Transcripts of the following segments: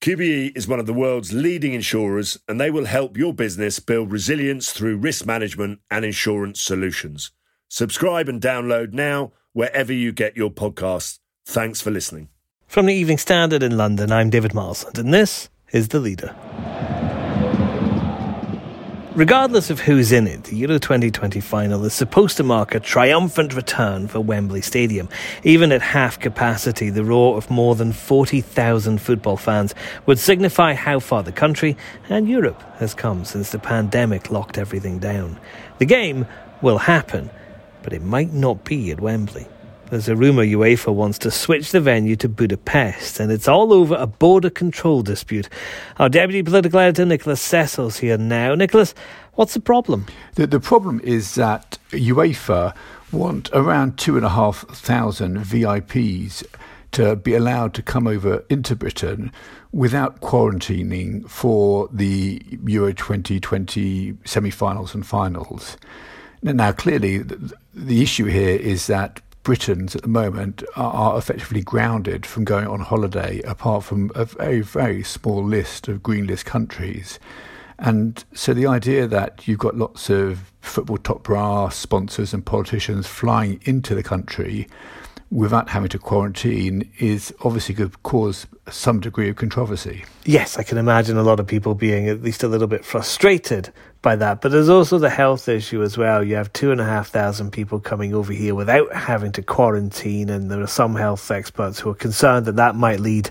QBE is one of the world's leading insurers and they will help your business build resilience through risk management and insurance solutions. Subscribe and download now wherever you get your podcasts. Thanks for listening. From the Evening Standard in London, I'm David Marsland, and this is The Leader. Regardless of who's in it, the Euro 2020 final is supposed to mark a triumphant return for Wembley Stadium. Even at half capacity, the roar of more than 40,000 football fans would signify how far the country and Europe has come since the pandemic locked everything down. The game will happen, but it might not be at Wembley. There's a rumour UEFA wants to switch the venue to Budapest, and it's all over a border control dispute. Our Deputy Political Editor, Nicholas Cecil's here now. Nicholas, what's the problem? The, the problem is that UEFA want around two and a half thousand VIPs to be allowed to come over into Britain without quarantining for the Euro 2020 semi finals and finals. Now, clearly, the, the issue here is that Britons at the moment are, effectively grounded from going on holiday, apart from a very, very small list of green list countries. And so the idea that you've got lots of football top brass sponsors and politicians flying into the country without having to quarantine is obviously going to cause some degree of controversy. Yes, I can imagine a lot of people being at least a little bit frustrated by that. But there's also the health issue as well. You have two and a half thousand people coming over here without having to quarantine, and there are some health experts who are concerned that that might lead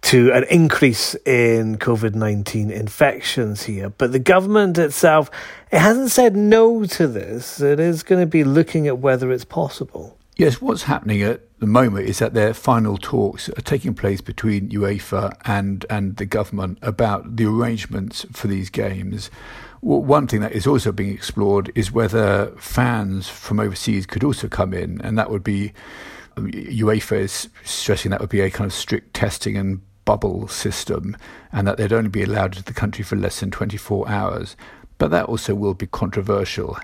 to an increase in COVID 19 infections here. But the government itself, it hasn't said no to this. It is going to be looking at whether it's possible. Yes, what's happening at the moment is that their final talks are taking place between UEFA and, and the government about the arrangements for these games. One thing that is also being explored is whether fans from overseas could also come in, and that would be um, UEFA is stressing that would be a kind of strict testing and bubble system, and that they'd only be allowed into the country for less than 24 hours. But that also will be controversial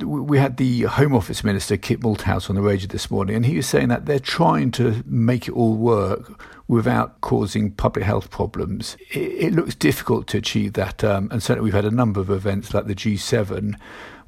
we had the Home Office Minister, Kit Malthouse, on the radio this morning, and he was saying that they're trying to make it all work without causing public health problems. It, it looks difficult to achieve that, um, and certainly we've had a number of events like the G7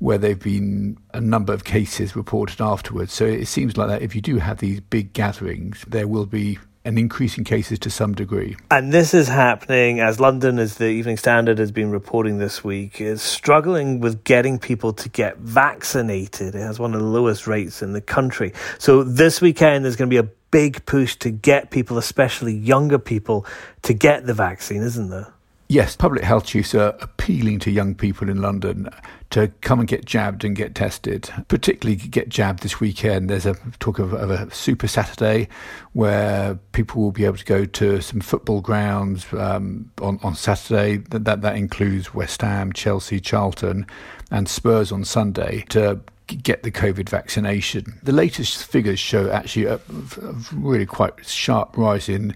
where there have been a number of cases reported afterwards. So it seems like that if you do have these big gatherings, there will be an increase in cases to some degree. And this is happening as London, as the Evening Standard has been reporting this week, is struggling with getting people to get vaccinated. It has one of the lowest rates in the country. So this weekend there's going to be a big push to get people, especially younger people, to get the vaccine, isn't there? Yes, public health chiefs are appealing to young people in London to come and get jabbed and get tested, particularly get jabbed this weekend. There's a talk of, of, a Super Saturday where people will be able to go to some football grounds um, on, on Saturday. That, that, that includes West Ham, Chelsea, Charlton, and Spurs on Sunday to get the COVID vaccination. The latest figures show actually a, a really quite sharp rise in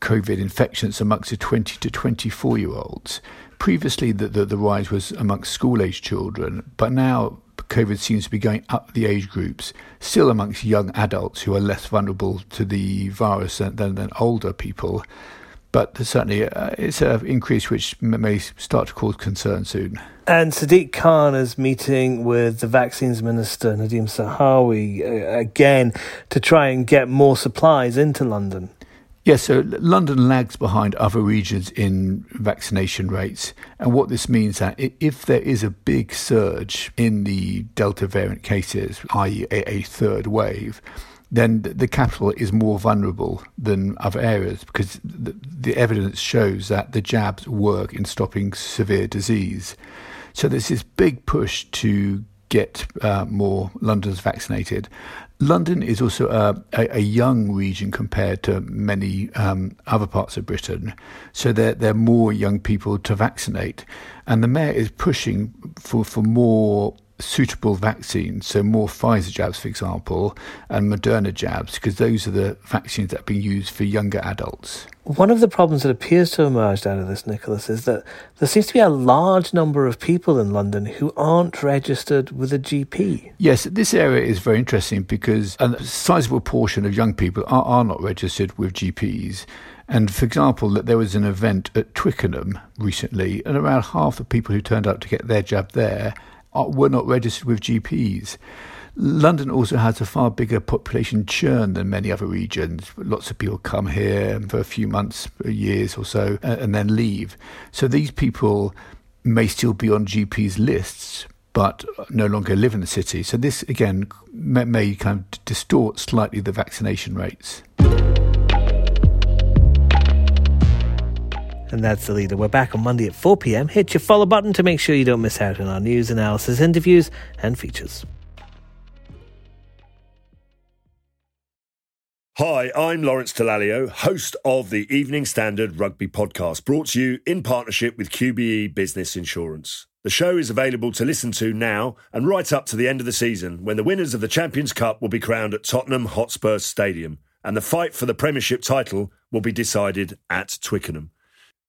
COVID infections amongst the 20 to 24 year olds. Previously, the, the, the rise was amongst school age children, but now COVID seems to be going up the age groups, still amongst young adults who are less vulnerable to the virus than, than, than older people. But certainly, uh, it's an increase which may start to cause concern soon. And Sadiq Khan is meeting with the vaccines minister, Nadhim Zahawi, uh, again to try and get more supplies into London. Yes, so London lags behind other regions in vaccination rates. And what this means is that if there is a big surge in the Delta variant cases, i.e., a, third wave, then the capital is more vulnerable than other areas because the, the evidence shows that the jabs work in stopping severe disease. So there's this big push to get uh, more Londoners vaccinated. London is also a, a, a young region compared to many um, other parts of Britain, so there, there are more young people to vaccinate. And the mayor is pushing for, for more suitable vaccines, so more Pfizer jabs, for example, and Moderna jabs, because those are the vaccines that are being used for younger adults. One of the problems that appears to have emerged out of this, Nicholas, is that there seems to be a large number of people in London who aren't registered with a GP. Yes, this area is very interesting because a sizable portion of young people are, are not registered with GPs. And for example, that there was an event at Twickenham recently, and around half the people who turned up to get their jab there were not registered with GPs. London also has a far bigger population churn than many other regions. Lots of people come here for a few months, years or so, and then leave. So these people may still be on GPs' lists, but no longer live in the city. So this, again, may, kind of distort slightly the vaccination rates. And that's the leader. We're back on Monday at 4 pm. Hit your follow button to make sure you don't miss out on our news, analysis, interviews, and features. Hi, I'm Lawrence Dallaglio, host of the Evening Standard Rugby Podcast, brought to you in partnership with QBE Business Insurance. The show is available to listen to now and right up to the end of the season when the winners of the Champions Cup will be crowned at Tottenham Hotspur Stadium and the fight for the Premiership title will be decided at Twickenham.